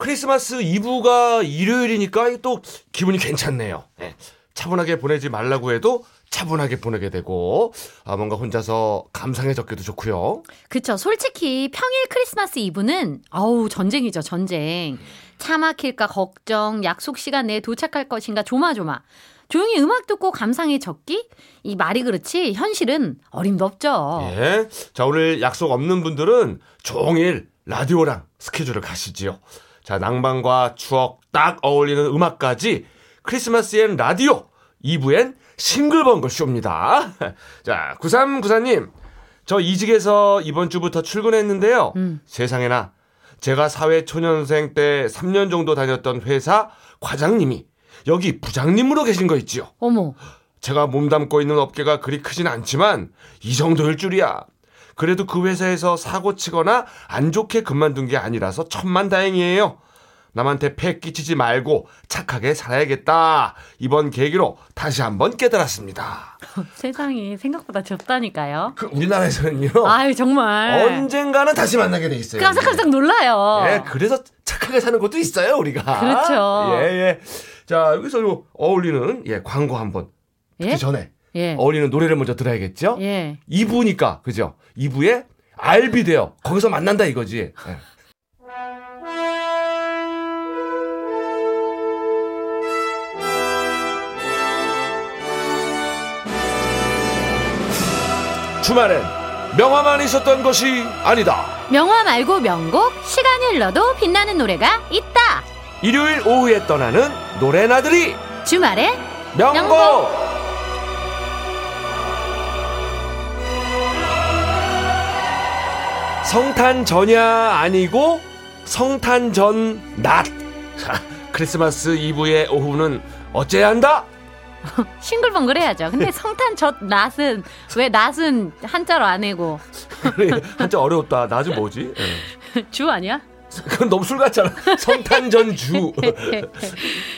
크리스마스 이브가 일요일이니까 또 기분이 괜찮네요. 네. 차분하게 보내지 말라고 해도 차분하게 보내게 되고 아 뭔가 혼자서 감상에 적기도 좋고요. 그쵸. 솔직히 평일 크리스마스 이브는 아우 전쟁이죠 전쟁. 차 막힐까 걱정, 약속 시간 내에 도착할 것인가 조마조마. 조용히 음악 듣고 감상에 적기? 이 말이 그렇지 현실은 어림도 없죠. 예. 자 오늘 약속 없는 분들은 종일 라디오랑 스케줄을 가시지요. 자 낭만과 추억 딱 어울리는 음악까지 크리스마스엔 라디오 2부엔 싱글벙글 쇼입니다. 자, 9394님. 저 이직해서 이번 주부터 출근했는데요. 음. 세상에나 제가 사회 초년생 때 3년 정도 다녔던 회사 과장님이 여기 부장님으로 계신 거 있지요. 어머. 제가 몸담고 있는 업계가 그리 크진 않지만 이 정도일 줄이야. 그래도 그 회사에서 사고 치거나 안 좋게 그만둔 게 아니라서 천만 다행이에요. 남한테 패 끼치지 말고 착하게 살아야겠다. 이번 계기로 다시 한번 깨달았습니다. 세상이 생각보다 좁다니까요. 그 우리나라에서는요. 아유 정말. 언젠가는 다시 만나게 돼 있어요. 깜짝깜짝 놀라요. 예, 그래서 착하게 사는 것도 있어요, 우리가. 그렇죠. 예, 예. 자, 여기서 요 어울리는 예, 광고 한번 듣기 예? 전에 예. 어울리는 노래를 먼저 들어야겠죠? 예. 2부니까, 그죠? 2부에 알비데요. 거기서 만난다 이거지. 예. 주말엔 명화만 있었던 것이 아니다. 명화 말고 명곡, 시간이 흘러도 빛나는 노래가 있다. 일요일 오후에 떠나는 노래나들이 주말에 명곡! 명곡! 성탄 전야 아니고 성탄 전 낮. 자, 크리스마스 이브의 오후는 어째야 한다? 싱글벙글 해야죠. 근데 성탄 첫 낫은 왜 낫은 한자로 안 해고 그래, 한자 어려웠다. 낮은 뭐지? 예. 주 아니야? 그건 너무 술 같잖아. 성탄 전 주.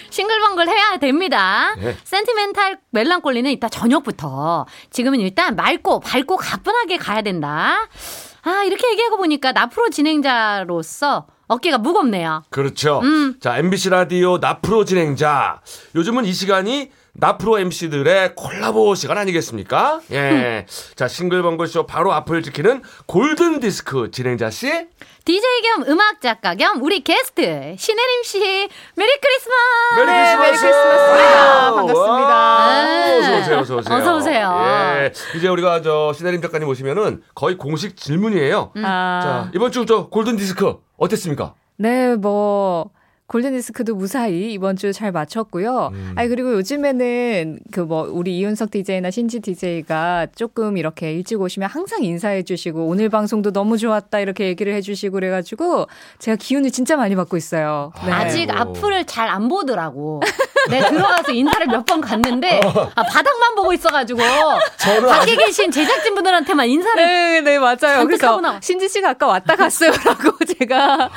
싱글벙글 해야 됩니다. 네. 센티멘탈 멜랑콜리는 이따 저녁부터. 지금은 일단 맑고 밝고 가뿐하게 가야 된다. 아 이렇게 얘기하고 보니까 나프로 진행자로서 어깨가 무겁네요. 그렇죠. 음. 자, MBC 라디오 나프로 진행자. 요즘은 이 시간이 나프로 MC들의 콜라보 시간 아니겠습니까? 예. 자, 싱글벙글쇼 바로 앞을 지키는 골든 디스크 진행자 씨. DJ 겸 음악 작가 겸 우리 게스트 신혜림 씨 메리 크리스마스. 메리 네, 크리스마스! 메리 크리스마스. 반갑습니다. 와우, 네. 어서 오세요, 어서 오세요. 어서 오세요. 예. 이제 우리가 저 신혜림 작가님 오시면은 거의 공식 질문이에요. 아, 자, 이번 주 저 골든 디스크 어땠습니까? 네, 뭐 골든디스크도 무사히 이번 주 잘 마쳤고요. 음. 아니 그리고 요즘에는 그 뭐 우리 이윤석 DJ나 신지 DJ가 조금 이렇게 일찍 오시면 항상 인사해 주시고 오늘 방송도 너무 좋았다 이렇게 얘기를 해 주시고 그래 가지고 제가 기운을 진짜 많이 받고 있어요. 네. 아직. 앞을 잘 안 보더라고. 내 들어가서 인사를 몇 번 갔는데 아, 바닥만 보고 있어 가지고 저는 밖에 계신 제작진분들한테만 인사를 네, 네, 맞아요. 잔뜩 그래서. 신지 씨가 아까 왔다 갔어요라고 제가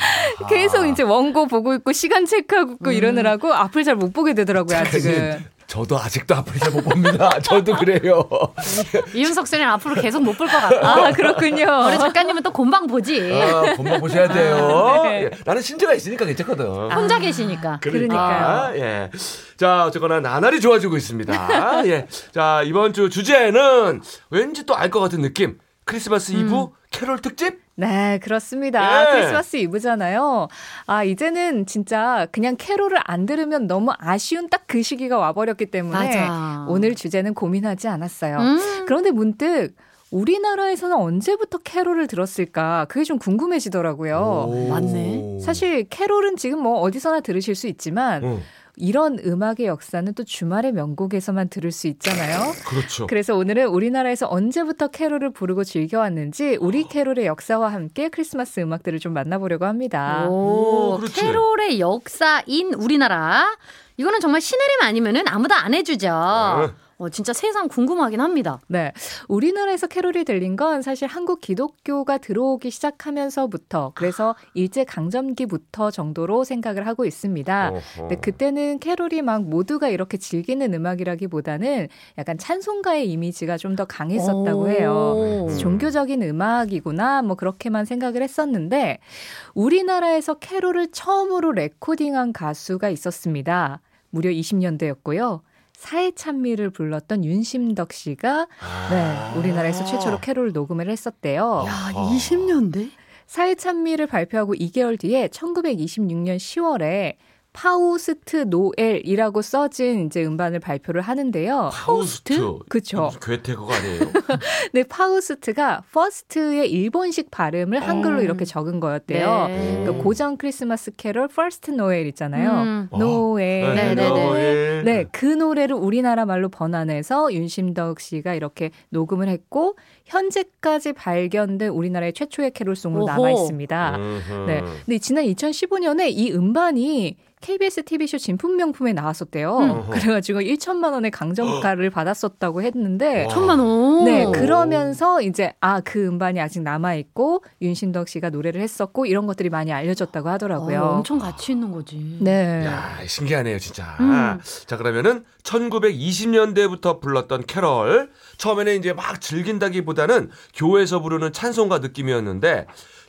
계속 이제 원고 보고 있고 시간 체크하고 있고 이러느라고 앞을 잘 못 보게 되더라고요, 아직은. 저도 아직도 앞을 잘 못 봅니다. 저도 그래요. 이윤석 씨는 앞으로 계속 못 볼 것 같고 아, 그렇군요. 우리 작가님은 또 금방 보지. 아, 본방 보셔야 돼요. 네. 예, 나는 신지가 있으니까 괜찮거든. 혼자 계시니까. 그러니까요. 예. 자, 어쨌거나 나날이 좋아지고 있습니다. 예. 자, 이번 주 주제는 왠지 또 알 것 같은 느낌. 크리스마스 이브 캐롤 특집? 네, 그렇습니다. 예. 크리스마스 이브잖아요. 아, 이제는 진짜 그냥 캐롤을 안 들으면 너무 아쉬운 딱 그 시기가 와버렸기 때문에 맞아. 오늘 주제는 고민하지 않았어요. 음. 그런데 문득 우리나라에서는 언제부터 캐롤을 들었을까? 그게 좀 궁금해지더라고요. 오. 맞네. 사실 캐롤은 지금 뭐 어디서나 들으실 수 있지만 응, 이런 음악의 역사는 또 주말의 명곡에서만 들을 수 있잖아요. 그렇죠. 그래서 오늘은 우리나라에서 언제부터 캐롤을 부르고 즐겨왔는지 우리 캐롤의 역사와 함께 크리스마스 음악들을 좀 만나보려고 합니다. 오, 오, 그렇지. 캐롤의 역사인 우리나라. 이거는 정말 신혜림 아니면은 아무도 안 해주죠. 응. 어, 진짜 세상 궁금하긴 합니다. 네. 우리나라에서 캐롤이 들린 건 사실 한국 기독교가 들어오기 시작하면서부터 그래서 일제 강점기부터 정도로 생각을 하고 있습니다. 어허. 근데 그때는 캐롤이 막 모두가 이렇게 즐기는 음악이라기보다는 약간 찬송가의 이미지가 좀 더 강했었다고 해요. 오. 그래서 종교적인 음악이구나 뭐 그렇게만 생각을 했었는데 우리나라에서 캐롤을 처음으로 레코딩한 가수가 있었습니다. 무려 20년대였고요. 사의 찬미를 불렀던 윤심덕 씨가 네, 우리나라에서 최초로 캐롤 녹음을 했었대요. 야, 아. 20년대? 사의 찬미를 발표하고 2개월 뒤에 1926년 10월에 파우스트 노엘이라고 써진 이제 음반을 발표를 하는데요. 파우스트. 그쵸. 무슨 괴테 거 아니에요? 네, 파우스트가 first의 일본식 발음을 한글로 음. 이렇게 적은 거였대요. 네. 그 고전 크리스마스 캐롤 First Noel 있잖아요. 음. 노엘. 네, 네, 네. 네, 그 노래를 우리나라 말로 번안해서 윤심덕 씨가 이렇게 녹음을 했고 현재까지 발견된 우리나라의 최초의 캐롤송으로. 남아 있습니다. 네. 근데 지난 2015년에 이 음반이 KBS TV쇼 진품 명품에 나왔었대요. 음. 그래가지고 1천만 원의 강정가를 받았었다고 했는데 와. 천만 원. 네, 그러면서 이제 아 그 음반이 아직 남아 있고 윤신덕 씨가 노래를 했었고 이런 것들이 많이 알려졌다고 하더라고요. 어, 엄청 가치 있는 거지. 네. 야, 신기하네요, 진짜. 음. 자, 그러면은 1920년대부터 불렀던 캐럴. 처음에는 이제 막 즐긴다기보다는 교회에서 부르는 찬송가 느낌이었는데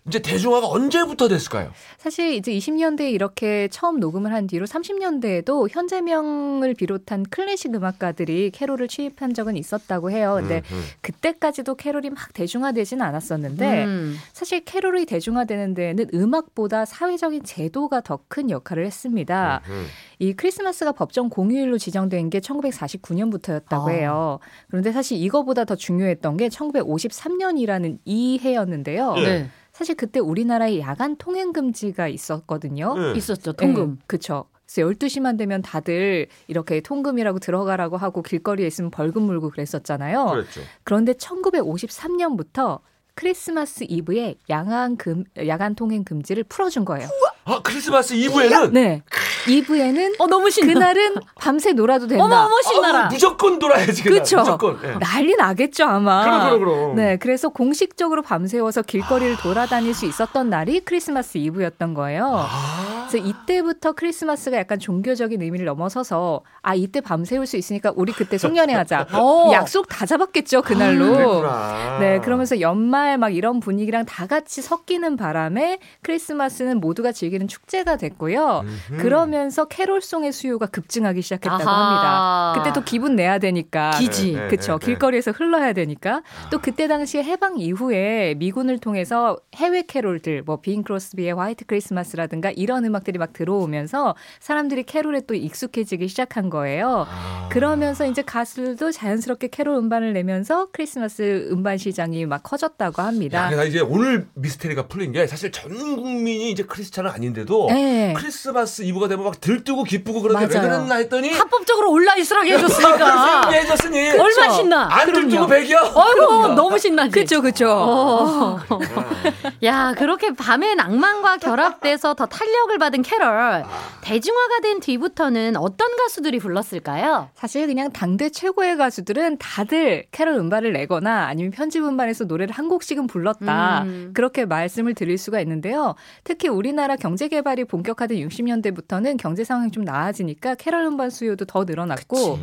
이제 대중화가 언제부터 됐을까요? 사실 이제 20년대에 이렇게 처음 녹음을 한 뒤로 30년대에도 현재명을 비롯한 클래식 음악가들이 캐롤을 취입한 적은 있었다고 해요. 근데 음, 음. 그때까지도 캐롤이 막 대중화되진 않았었는데 음. 사실 캐롤이 대중화되는 데에는 음악보다 사회적인 제도가 더 큰 역할을 했습니다. 음. 이 크리스마스가 법정 공휴일로 지정된 게 1949년부터였다고 아. 해요. 그런데 사실 이거보다 더 중요했던 게 1953년이라는 이 해였는데요. 예. 네. 사실 그때 우리나라에 야간 통행 금지가 있었거든요. 네. 있었죠. 통금. 네, 그쵸. 그래서 12시만 되면 다들 이렇게 통금이라고 들어가라고 하고 길거리에 있으면 벌금 물고 그랬었잖아요. 그랬죠. 그런데 1953년부터 크리스마스 이브에 야간 금 야간 통행 금지를 풀어준 거예요. 아, 크리스마스 이브에는 네, 이브에는 어 너무 신나. 그날은 밤새 놀아도 된다. 어머 어머 신나라. 아, 무조건 놀아야지. 그날. 그쵸. 무조건. 예. 난리 나겠죠 아마. 그럼, 그럼, 그럼. 네, 그래서 공식적으로 밤새워서 길거리를 돌아다닐 수 있었던 날이 크리스마스 이브였던 거예요. 아. 그래서 이때부터 크리스마스가 약간 종교적인 의미를 넘어서서 아 이때 밤새울 수 있으니까 우리 그때 송년회 하자. 어. 약속 다 잡았겠죠 그날로. 그랬구나. 네, 그러면서 연말 막 이런 분위기랑 다 같이 섞이는 바람에 크리스마스는 모두가 즐기는 축제가 됐고요. 음흠. 그러면서 캐롤송의 수요가 급증하기 시작했다고 아하. 합니다. 그때 또 기분 내야 되니까. 그치. 네, 네, 그쵸. 네, 네. 길거리에서 흘러야 되니까. 또 그때 당시에 해방 이후에 미군을 통해서 해외 캐롤들, 뭐, 빙 크로스비의 White Christmas라든가 이런 음악 들이 막 들어오면서 사람들이 캐롤에 또 익숙해지기 시작한 거예요. 아. 그러면서 이제 가수들도 자연스럽게 캐롤 음반을 내면서 크리스마스 음반 시장이 막 커졌다고 합니다. 야, 나 이제 오늘 미스테리가 풀린 게 사실 전 국민이 이제 크리스찬은 아닌데도 네. 크리스마스 이브가 되면 막 들뜨고 기쁘고 그런데 왜 맞아요. 그랬나 했더니 합법적으로 온라 있으라고 해줬으니까. 해줬으니 얼마 신나. 안 들뜨고. 배겨. 어이구 너무 신나지. 그쵸, 그쵸. 어. 야, 그렇게 밤의 낭만과 결합돼서 더 탄력을 받은 캐럴. 대중화가 된 뒤부터는 어떤 가수들이 불렀을까요? 사실 그냥 당대 최고의 가수들은 다들 캐롤 음반을 내거나 아니면 편집 음반에서 노래를 한 곡씩은 불렀다. 음. 그렇게 말씀을 드릴 수가 있는데요. 특히 우리나라 경제 개발이 본격화된 60년대부터는 경제 상황이 좀 나아지니까 캐롤 음반 수요도 더 늘어났고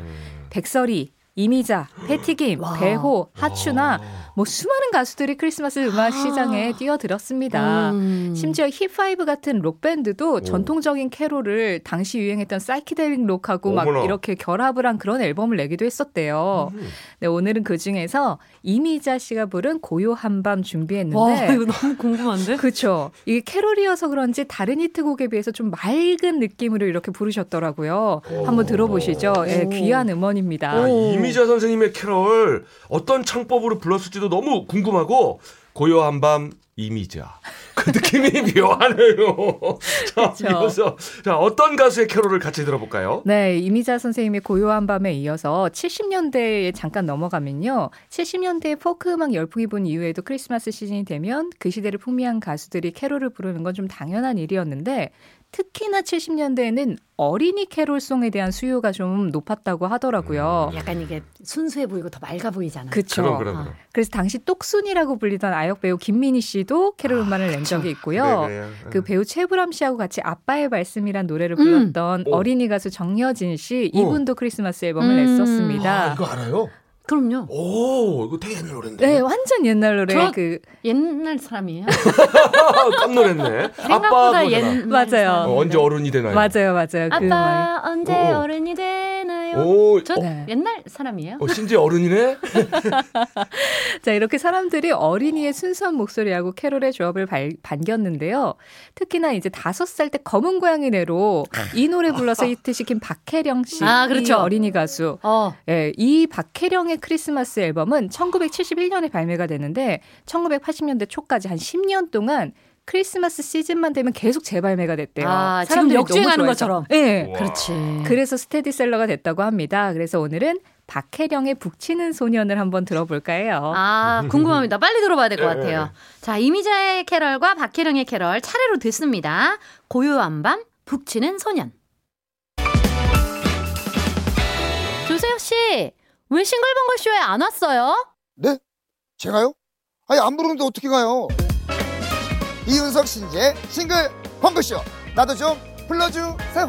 백설희, 이미자, 패티김, 와. 배호, 하춘화 뭐 수많은 가수들이 크리스마스 음악 시장에 뛰어들었습니다. 음. 심지어 힙5 같은 록밴드도 전통적인 캐롤을 당시 유행했던 사이키델릭 록하고 막 어머나. 이렇게 결합을 한 그런 앨범을 내기도 했었대요. 음. 네, 오늘은 그 중에서 이미자 씨가 부른 고요한 밤 준비했는데 와, 이거 너무 궁금한데? 그렇죠. 이게 캐롤이어서 그런지 다른 히트곡에 비해서 좀 맑은 느낌으로 이렇게 부르셨더라고요. 한번 들어보시죠. 예, 오. 귀한 음원입니다. 아, 이미자 선생님의 캐럴 어떤 창법으로 불렀 을지도 너무 궁금하고 고요한 밤 이미자 그 느낌이 묘하네요. 자, 그쵸. 이어서 자 어떤 가수의 캐롤을 같이 들어볼까요? 네, 이미자 선생님의 고요한 밤에 이어서 70년대에 잠깐 넘어가면요. 70년대에 포크 음악 열풍이 분 이후에도 크리스마스 시즌이 되면 그 시대를 풍미한 가수들이 캐롤을 부르는 건 좀 당연한 일이었는데 특히나 70년대에는 어린이 캐롤송에 대한 수요가 좀 높았다고 하더라고요. 약간 이게 순수해 보이고 더 맑아 보이잖아요. 그럼 그럼. 그래서 당시 똑순이라고 불리던 아역 배우 김민희 씨도 캐롤 음반을 낸 적이 있고요. 네, 네. 그 배우 최불암 씨하고 같이 아빠의 말씀이란 노래를 음. 불렀던 오. 어린이 가수 정여진 씨 오. 이분도 크리스마스 앨범을 음. 냈었습니다. 아, 이거 알아요? 그럼요. 오, 이거 되게 옛날 노래인데. 네, 완전 옛날 노래 저- 그 옛날 사람이에요. 깜놀했네. 생각보다 옛날 맞아요. 어, 언제 어른이 되나요? 맞아요, 맞아요. 그. 아빠 언제 오, 오. 어른이 오, 저 어, 네. 옛날 사람이에요. 어, 신지 어른이네? 자, 이렇게 사람들이 어린이의 순수한 목소리하고 캐롤의 조합을 발- 반겼는데요. 특히나 이제 다섯 살 때 검은 고양이 내로 이 노래 불러서 히트시킨 박혜령 씨. 아, 그렇죠. 이 어린이 가수. 어, 예, 이 박혜령의 크리스마스 앨범은 1971년에 발매가 되는데 1980년대 초까지 한 10년 동안 크리스마스 시즌만 되면 계속 재발매가 됐대요. 아, 지금 역주행하는. 것처럼. 예. 우와. 그렇지. 그래서 스테디셀러가 됐다고 합니다. 그래서 오늘은 박혜령의 북치는 소년을 한번 들어볼까 해요. 아, 궁금합니다. 빨리 들어봐야 될것 예, 같아요. 자, 이미자의 캐럴과 박혜령의 캐럴 차례로 듣습니다. 고요한 밤, 북치는 소년. 조세호 씨, 왜 싱글벙글 쇼에 안 왔어요? 네? 제가요? 아니 안 부르는데 어떻게 가요? 이윤석 신지의 싱글벙글쇼 나도 좀 불러주세요.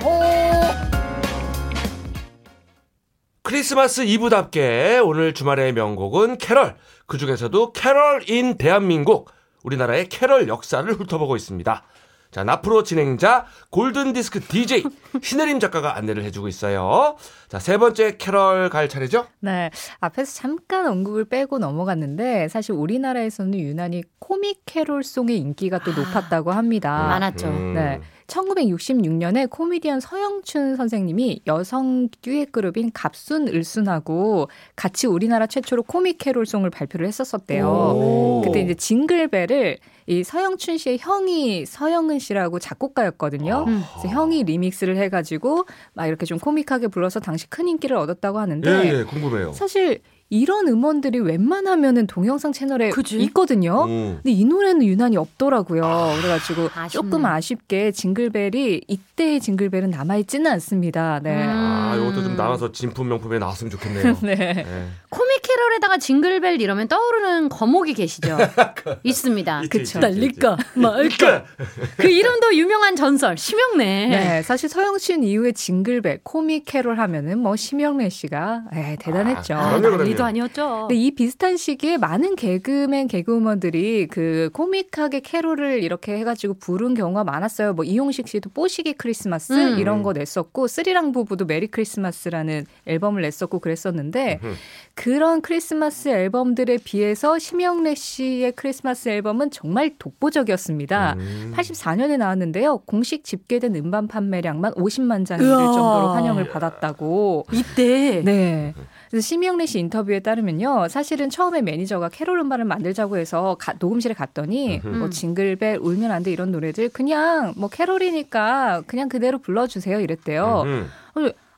크리스마스 이브답게 오늘 주말의 명곡은 캐럴. 그 중에서도 캐럴 in 대한민국. 우리나라의 캐럴 역사를 훑어보고 있습니다. 자, 나프로 진행자 골든디스크 DJ 신혜림 작가가 안내를 해주고 있어요. 자, 세 번째 캐럴 갈 차례죠? 네. 앞에서 잠깐 언급을 빼고 넘어갔는데 사실 우리나라에서는 유난히 코믹 캐롤송의 인기가 또 높았다고 합니다. 많았죠. 음. 네. 1966년에 코미디언 서영춘 선생님이 여성 듀엣 그룹인 갑순 을순하고 같이 우리나라 최초로 코믹 캐롤송을 발표를 했었었대요. 오. 그때 이제 징글벨을 이 서영춘 씨의 형이 서영은 씨라고 작곡가였거든요. 음. 그래서 형이 리믹스를 해가지고 막 이렇게 좀 코믹하게 불러서 당시 큰 인기를 얻었다고 하는데 예, 예, 궁금해요. 사실 이런 음원들이 웬만하면은 동영상 채널에 그지? 있거든요. 음. 근데 이 노래는 유난히 없더라고요. 그래가지고 아쉽네. 조금 아쉽게 징글벨이 이때의 징글벨은 남아있지는 않습니다. 네. 음. 아, 이것도 좀 나와서 진품 명품에 나왔으면 좋겠네요. 네. 예. 코믹 캐럴에다가 징글벨 이러면 떠오르는 거목이 계시죠? 있습니다. 있지, 그쵸. 달릴까 말까. 그러니까 그 이름도 유명한 전설 심형래. 네, 사실 서영춘 씨 이후에 징글벨, 코믹 캐롤 하면은 뭐 심형래 씨가 에, 대단했죠. 아, 아, 그럼요, 난리도 그럼요. 아니었죠. 근데 이 비슷한 시기에 많은 개그맨, 개그우먼들이 그 코믹하게 캐롤을 이렇게 해가지고 부른 경우가 많았어요. 뭐 이용식 씨도 뽀식이 크리스마스 음. 이런 거 냈었고 스리랑 부부도 Merry Christmas라는 앨범을 냈었고 그랬었는데 음. 그런 크리스마스 앨범들에 비해서 심형래 씨의 크리스마스 앨범은 정말 독보적이었습니다. 음. 84년에 나왔는데요. 공식 집계된 음반 판매량만 50만 장이 될. 정도로 환영을 받았다고. 이때 네. 그래서 심형래 씨 인터뷰에 따르면요. 사실은 처음에 매니저가 캐롤 음반을 만들자고 해서 가- 녹음실에 갔더니 음흠. 뭐 징글벨 울면 안 돼 이런 노래들 그냥 뭐 캐롤이니까 그냥 그대로 불러주세요 이랬대요. 음.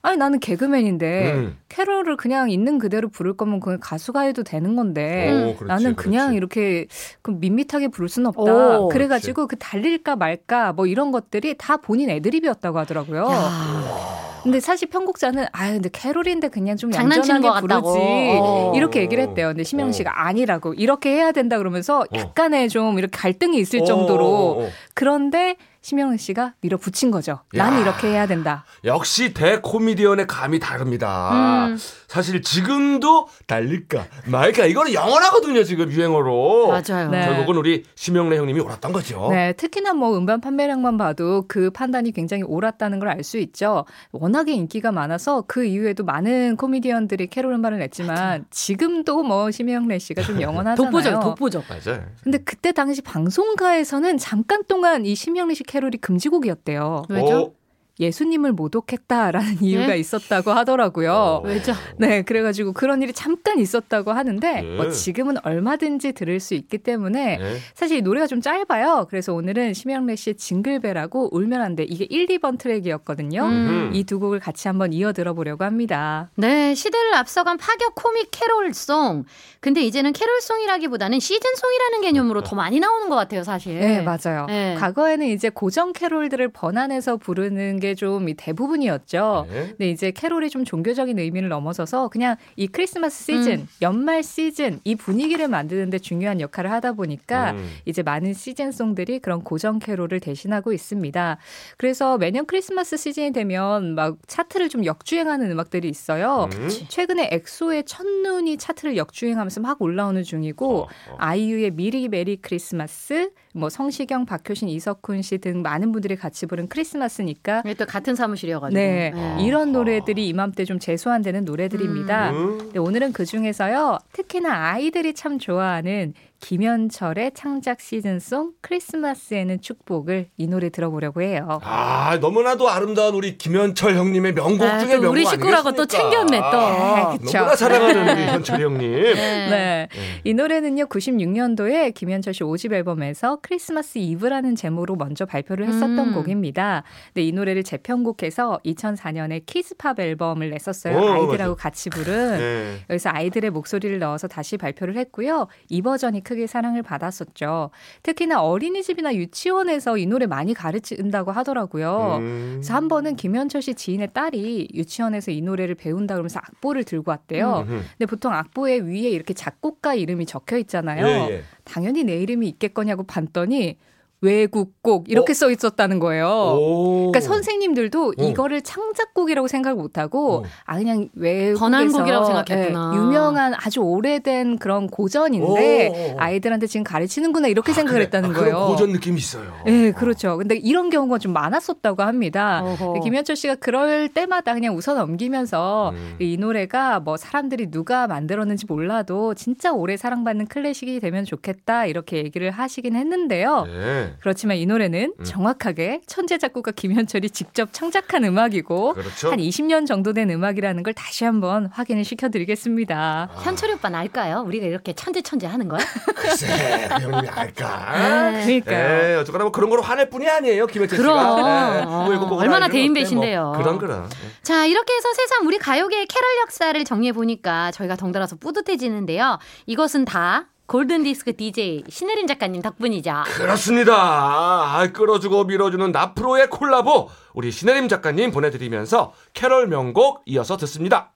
아니 나는 개그맨인데 음. 캐롤을 그냥 있는 그대로 부를 거면 그냥 가수가 해도 되는 건데 오, 그렇지, 나는 그냥 그렇지. 이렇게 그 밋밋하게 부를 수는 없다. 오, 그래가지고 그 달릴까 말까 뭐 이런 것들이 다 본인 애드립이었다고 하더라고요. 야, 근데 사실 편곡자는 아 근데 캐롤인데 그냥 좀 같다고. 부르지 어. 이렇게 얘기를 했대요. 근데 심영 씨가 아니라고 이렇게 해야 된다 그러면서 어. 약간의 좀 이렇게 갈등이 있을 어, 정도로 어, 어. 그런데 심영 씨가 밀어붙인 거죠. 나는 야. 이렇게 해야 된다. 역시 대코미디언의 감이 다릅니다. 음. 사실 지금도 달릴까 말까 이거는 영원하거든요 지금 유행어로. 맞아요. 네. 결국은 우리 심영래 형님이 옳았던 거죠. 네, 특히나 뭐 음반 판매량만 봐도 그 판단이 굉장히 옳았다는 걸 알 수 있죠. 워낙에 인기가 많아서 그 이후에도 많은 코미디언들이 캐롤 음반을 냈지만 지금도 뭐 심영래 씨가 좀 영원하잖아요. 독보적, 독보적. 맞아요. 근데 그때 당시 방송가에서는 잠깐 동안 이 심영래 씨 캐롤이 금지곡이었대요. 왜죠? 어, 예수님을 모독했다라는 이유가 네? 있었다고 하더라고요. 어. 왜죠? 네, 그래가지고 그런 일이 잠깐 있었다고 하는데 네. 뭐 지금은 얼마든지 들을 수 있기 때문에 네. 사실 이 노래가 좀 짧아요. 그래서 오늘은 심영래 씨의 징글벨하고 울면 안 돼. 이게 1, 2번 트랙이었거든요. 음. 이두 곡을 같이 한번 이어 들어보려고 합니다. 네, 시대를 앞서간 파격 코믹 캐롤송. 근데 이제는 캐롤송이라기보다는 시즌송이라는 개념으로 더 많이 나오는 것 같아요, 사실. 네, 맞아요. 네. 과거에는 이제 고전 캐롤들을 번안해서 부르는 게좀 대부분이었죠. 네. 근데 이제 캐롤이 좀 종교적인 의미를 넘어서서 그냥 이 크리스마스 시즌, 음. 연말 시즌 이 분위기를 만드는데 중요한 역할을 하다 보니까 음. 이제 많은 시즌송들이 그런 고전 캐롤을 대신하고 있습니다. 그래서 매년 크리스마스 시즌이 되면 막 차트를 좀 역주행하는 음악들이 있어요. 음. 최근에 엑소의 첫눈이 차트를 역주행하면서 막 올라오는 중이고 어, 어. 아이유의 미리 Merry Christmas, 뭐 성시경, 박효신, 이석훈 씨 등 많은 분들이 같이 부른 크리스마스니까 이게 또 같은 사무실이어가지고. 네, 네. 이런 노래들이 이맘때 좀 재소환되는 노래들입니다. 음. 근데 오늘은 그 중에서요, 특히나 아이들이 참 좋아하는 김현철의 창작 시즌송 크리스마스에는 축복을 이 노래 들어보려고 해요. 아, 너무나도 아름다운 우리 김현철 형님의 명곡 아, 중에 또 명곡 우리 식구라고 또 아니겠습니까? 챙겼네, 또. 아, 그쵸. 너무나 사랑하는 우리 현철 형님. 네. 네. 이 노래는요, 96년도에 김현철 씨 5집 앨범에서 크리스마스 이브라는 제목으로 먼저 발표를 했었던 음. 곡입니다. 근데 이 노래를 재편곡해서 2004년에 키즈팝 앨범을 냈었어요. 어, 아이들하고 맞아. 같이 부른. 네. 여기서 아이들의 목소리를 넣어서 다시 발표를 했고요. 이 버전이 크게 사랑을 받았었죠. 특히나 어린이집이나 유치원에서 이 노래 많이 가르친다고 하더라고요. 음. 그래서 한 번은 김현철 씨 지인의 딸이 유치원에서 이 노래를 배운다 그러면서 악보를 들고 왔대요. 음흠. 근데 보통 악보에 위에 이렇게 작곡가 이름이 적혀 있잖아요. 예, 예. 당연히 내 이름이 있겠거냐고 봤 더니 외국곡 이렇게 써 있었다는 거예요. 오. 그러니까 선생님들도 어. 이거를 창작곡이라고 생각을 못하고 어. 아 그냥 외국에서 번안곡이라고 생각했구나. 예, 유명한 아주 오래된 그런 고전인데 오, 오, 오. 아이들한테 지금 가르치는구나 이렇게 생각을 그래. 했다는 아, 거예요. 그런 고전 느낌이 있어요. 예, 그렇죠. 근데 이런 경우가 좀 많았었다고 합니다. 김현철 씨가 그럴 때마다 그냥 웃어 넘기면서 음. 이 노래가 뭐 사람들이 누가 만들었는지 몰라도 진짜 오래 사랑받는 클래식이 되면 좋겠다 이렇게 얘기를 하시긴 했는데요. 네. 그렇지만 이 노래는 음. 정확하게 천재 작곡가 김현철이 직접 창작한 음악이고 그렇죠. 한 20년 정도 된 음악이라는 걸 다시 한번 확인을 시켜드리겠습니다. 현철이 오빠 날까요? 우리가 이렇게 천재 천재 하는 거야? 글쎄, 그 형님이 알까? 네. 그러니까요. 네, 어쨌거나 뭐 그런 거로 화낼 분이 아니에요, 김현철 씨가. 그럼. 네. 어, 뭐 이거 보고 얼마나 대인배신데요. 뭐 그런 그런. 자, 이렇게 해서 세상 우리 가요계의 캐럴 역사를 정리해 보니까 저희가 덩달아서 뿌듯해지는데요. 이것은 다 골든 디스크 DJ 신혜림 작가님 덕분이죠. 그렇습니다. 아, 끌어주고 밀어주는 나프로의 콜라보 우리 신혜림 작가님 보내드리면서 캐럴 명곡 이어서 듣습니다.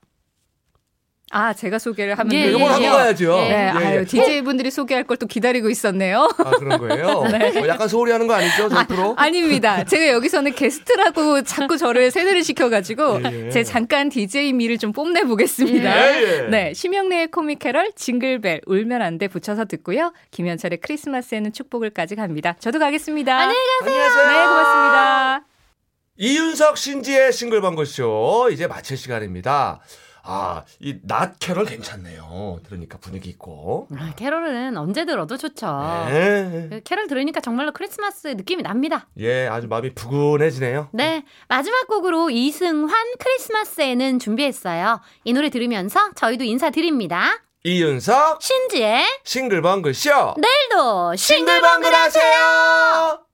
아, 제가 소개를 하면 예. 이걸 하고 예. 가야죠. 예. 네, 예, 아유, 예. DJ 분들이 소개할 걸 또 기다리고 있었네요. 아 그런 거예요? 뭐 약간 소홀히 하는 거 아니죠, 저 프로? 아 닙니다. 제가 여기서는 게스트라고 자꾸 저를 세뇌를 시켜가지고 예, 예. 제 잠깐 DJ 미를 좀 뽐내 보겠습니다. 예, 예. 네, 심형래의 코믹 캐럴 징글벨 울면 안 돼 붙여서 듣고요. 김현철의 크리스마스에는 축복을까지 갑니다. 저도 가겠습니다. 안녕히 안녕하세요. 네, 고맙습니다. 이윤석 신지의 싱글벙글쇼 이제 마칠 시간입니다. 아, 이 낮 캐럴 괜찮네요. 들으니까 분위기 있고. 아, 캐럴은 언제 들어도 좋죠. 네. 그 캐럴 들으니까 정말로 크리스마스 느낌이 납니다. 예, 아주 마음이 푸근해지네요. 네, 마지막 곡으로 이승환 크리스마스에는 준비했어요. 이 노래 들으면서 저희도 인사드립니다. 이윤석 신지의 싱글벙글 쇼 내일도 싱글벙글 싱글벙글 하세요.